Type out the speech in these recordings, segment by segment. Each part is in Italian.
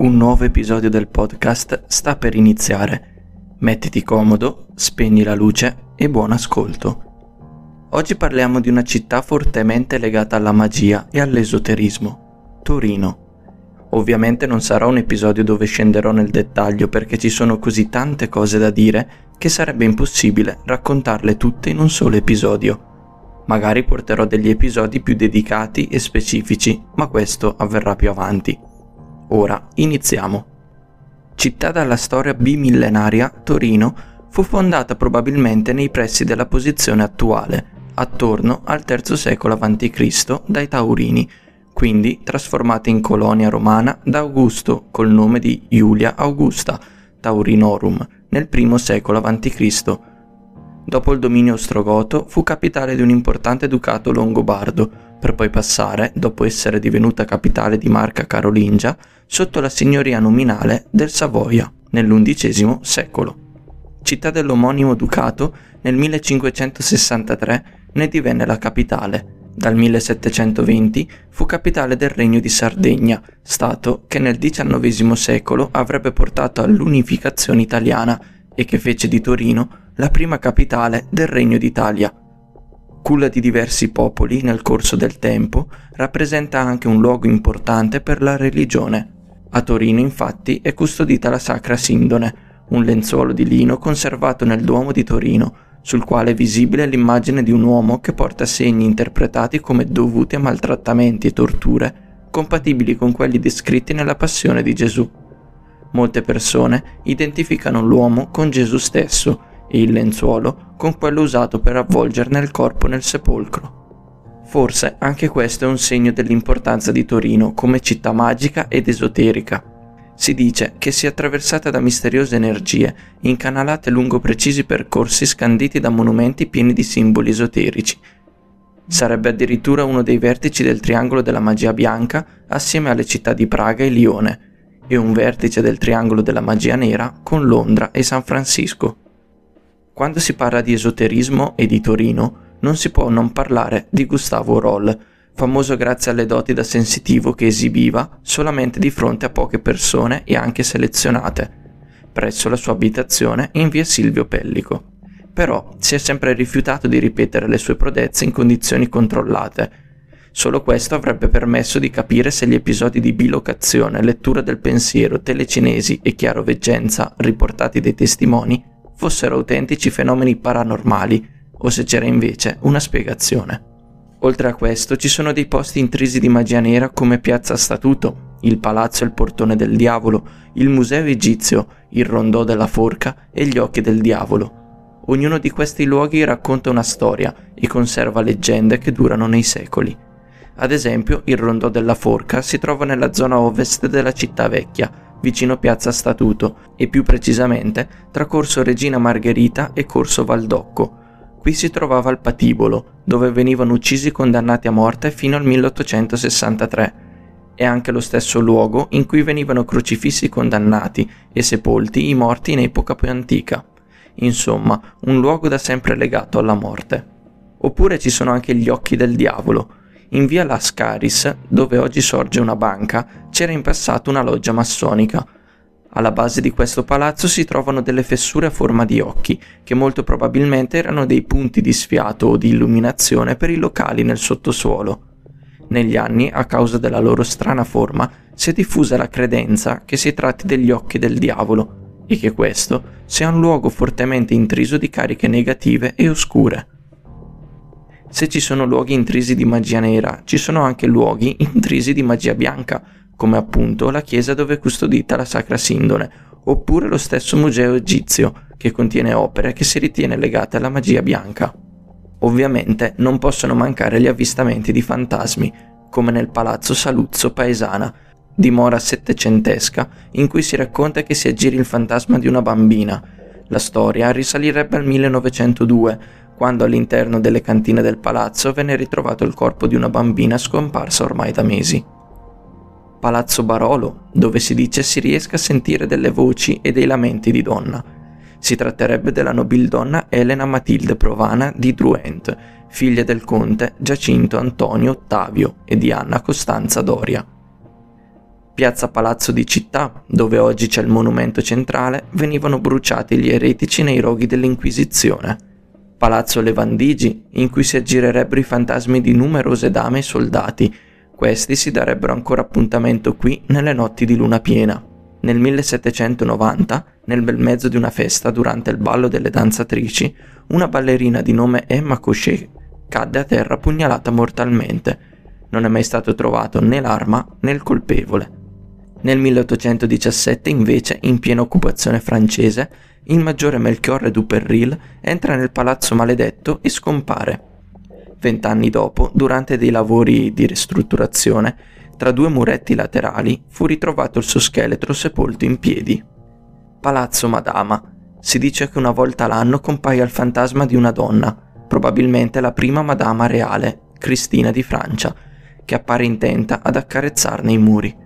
Un nuovo episodio del podcast sta per iniziare. Mettiti comodo, spegni la luce e buon ascolto. Oggi parliamo di una città fortemente legata alla magia e all'esoterismo, Torino. Ovviamente non sarà un episodio dove scenderò nel dettaglio perché ci sono così tante cose da dire che sarebbe impossibile raccontarle tutte in un solo episodio. Magari porterò degli episodi più dedicati e specifici, ma questo avverrà più avanti. Ora iniziamo. Città dalla storia bimillenaria, Torino fu fondata probabilmente nei pressi della posizione attuale, attorno al III secolo a.C. dai Taurini, quindi trasformata in colonia romana da Augusto col nome di Iulia Augusta Taurinorum nel I secolo a.C. Dopo il dominio ostrogoto fu capitale di un importante ducato longobardo, per poi passare, dopo essere divenuta capitale di Marca Carolingia, sotto la signoria nominale del Savoia nell'undicesimo secolo. Città dell'omonimo ducato, nel 1563 ne divenne la capitale. Dal 1720 fu capitale del Regno di Sardegna, stato che nel XIX secolo avrebbe portato all'unificazione italiana e che fece di Torino la prima capitale del Regno d'Italia culla di diversi popoli nel corso del tempo, rappresenta anche un luogo importante per la religione. A Torino infatti è custodita la Sacra Sindone, un lenzuolo di lino conservato nel Duomo di Torino, sul quale è visibile l'immagine di un uomo che porta segni interpretati come dovuti a maltrattamenti e torture, compatibili con quelli descritti nella passione di Gesù. Molte persone identificano l'uomo con Gesù stesso il lenzuolo con quello usato per avvolgerne il corpo nel sepolcro. Forse anche questo è un segno dell'importanza di Torino come città magica ed esoterica. Si dice che sia attraversata da misteriose energie, incanalate lungo precisi percorsi scanditi da monumenti pieni di simboli esoterici. Sarebbe addirittura uno dei vertici del triangolo della magia bianca assieme alle città di Praga e Lione, e un vertice del triangolo della magia nera con Londra e San Francisco. Quando si parla di esoterismo e di Torino, non si può non parlare di Gustavo Roll, famoso grazie alle doti da sensitivo che esibiva solamente di fronte a poche persone e anche selezionate, presso la sua abitazione in via Silvio Pellico. Però si è sempre rifiutato di ripetere le sue prodezze in condizioni controllate. Solo questo avrebbe permesso di capire se gli episodi di bilocazione, lettura del pensiero, telecinesi e chiaroveggenza riportati dai testimoni fossero autentici fenomeni paranormali o se c'era invece una spiegazione. Oltre a questo ci sono dei posti intrisi di magia nera come Piazza Statuto, il Palazzo e il Portone del Diavolo, il Museo Egizio, il Rondò della Forca e gli Occhi del Diavolo. Ognuno di questi luoghi racconta una storia e conserva leggende che durano nei secoli. Ad esempio, il Rondò della Forca si trova nella zona ovest della città vecchia, vicino Piazza Statuto e più precisamente tra Corso Regina Margherita e Corso Valdocco. Qui si trovava il patibolo, dove venivano uccisi condannati a morte fino al 1863. È anche lo stesso luogo in cui venivano crocifissi condannati e sepolti i morti in epoca più antica. Insomma, un luogo da sempre legato alla morte. Oppure ci sono anche gli occhi del diavolo, in via Lascaris, dove oggi sorge una banca, c'era in passato una loggia massonica. Alla base di questo palazzo si trovano delle fessure a forma di occhi, che molto probabilmente erano dei punti di sfiato o di illuminazione per i locali nel sottosuolo. Negli anni, a causa della loro strana forma, si è diffusa la credenza che si tratti degli occhi del diavolo e che questo sia un luogo fortemente intriso di cariche negative e oscure. Se ci sono luoghi intrisi di magia nera, ci sono anche luoghi intrisi di magia bianca, come appunto la chiesa dove è custodita la Sacra Sindone, oppure lo stesso museo egizio, che contiene opere che si ritiene legate alla magia bianca. Ovviamente non possono mancare gli avvistamenti di fantasmi, come nel palazzo Saluzzo paesana, dimora settecentesca, in cui si racconta che si aggiri il fantasma di una bambina. La storia risalirebbe al 1902, quando all'interno delle cantine del palazzo venne ritrovato il corpo di una bambina scomparsa ormai da mesi. Palazzo Barolo, dove si dice si riesca a sentire delle voci e dei lamenti di donna. Si tratterebbe della nobildonna Elena Matilde Provana di Druent, figlia del conte Giacinto Antonio Ottavio e di Anna Costanza Doria. Piazza Palazzo di Città, dove oggi c'è il monumento centrale, venivano bruciati gli eretici nei roghi dell'Inquisizione. Palazzo Levandigi, in cui si aggirerebbero i fantasmi di numerose dame e soldati. Questi si darebbero ancora appuntamento qui nelle notti di luna piena. Nel 1790, nel bel mezzo di una festa durante il ballo delle danzatrici, una ballerina di nome Emma Cochet cadde a terra pugnalata mortalmente. Non è mai stato trovato né l'arma né il colpevole. Nel 1817, invece, in piena occupazione francese, il maggiore Melchiorre Duperril entra nel palazzo maledetto e scompare. Vent'anni dopo, durante dei lavori di ristrutturazione, tra due muretti laterali fu ritrovato il suo scheletro sepolto in piedi. Palazzo Madama. Si dice che una volta l'anno compaia il fantasma di una donna, probabilmente la prima Madama reale, Cristina di Francia, che appare intenta ad accarezzarne i muri.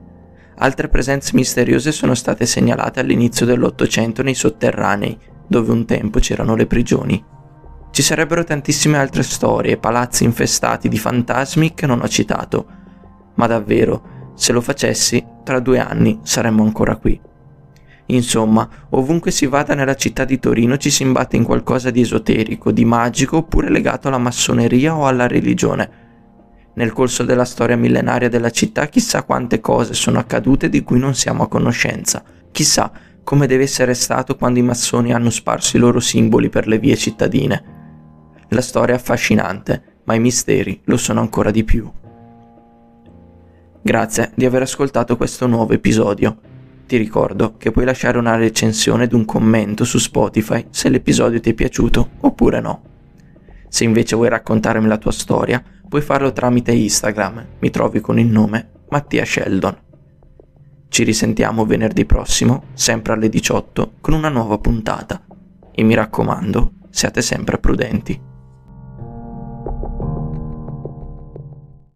Altre presenze misteriose sono state segnalate all'inizio dell'Ottocento nei sotterranei, dove un tempo c'erano le prigioni. Ci sarebbero tantissime altre storie, palazzi infestati di fantasmi che non ho citato, ma davvero, se lo facessi, tra due anni saremmo ancora qui. Insomma, ovunque si vada nella città di Torino ci si imbatte in qualcosa di esoterico, di magico oppure legato alla massoneria o alla religione nel corso della storia millenaria della città chissà quante cose sono accadute di cui non siamo a conoscenza. Chissà come deve essere stato quando i massoni hanno sparso i loro simboli per le vie cittadine. La storia è affascinante, ma i misteri lo sono ancora di più. Grazie di aver ascoltato questo nuovo episodio. Ti ricordo che puoi lasciare una recensione ed un commento su Spotify se l'episodio ti è piaciuto oppure no. Se invece vuoi raccontarmi la tua storia, puoi farlo tramite Instagram, mi trovi con il nome Mattia Sheldon. Ci risentiamo venerdì prossimo, sempre alle 18, con una nuova puntata. E mi raccomando, siate sempre prudenti.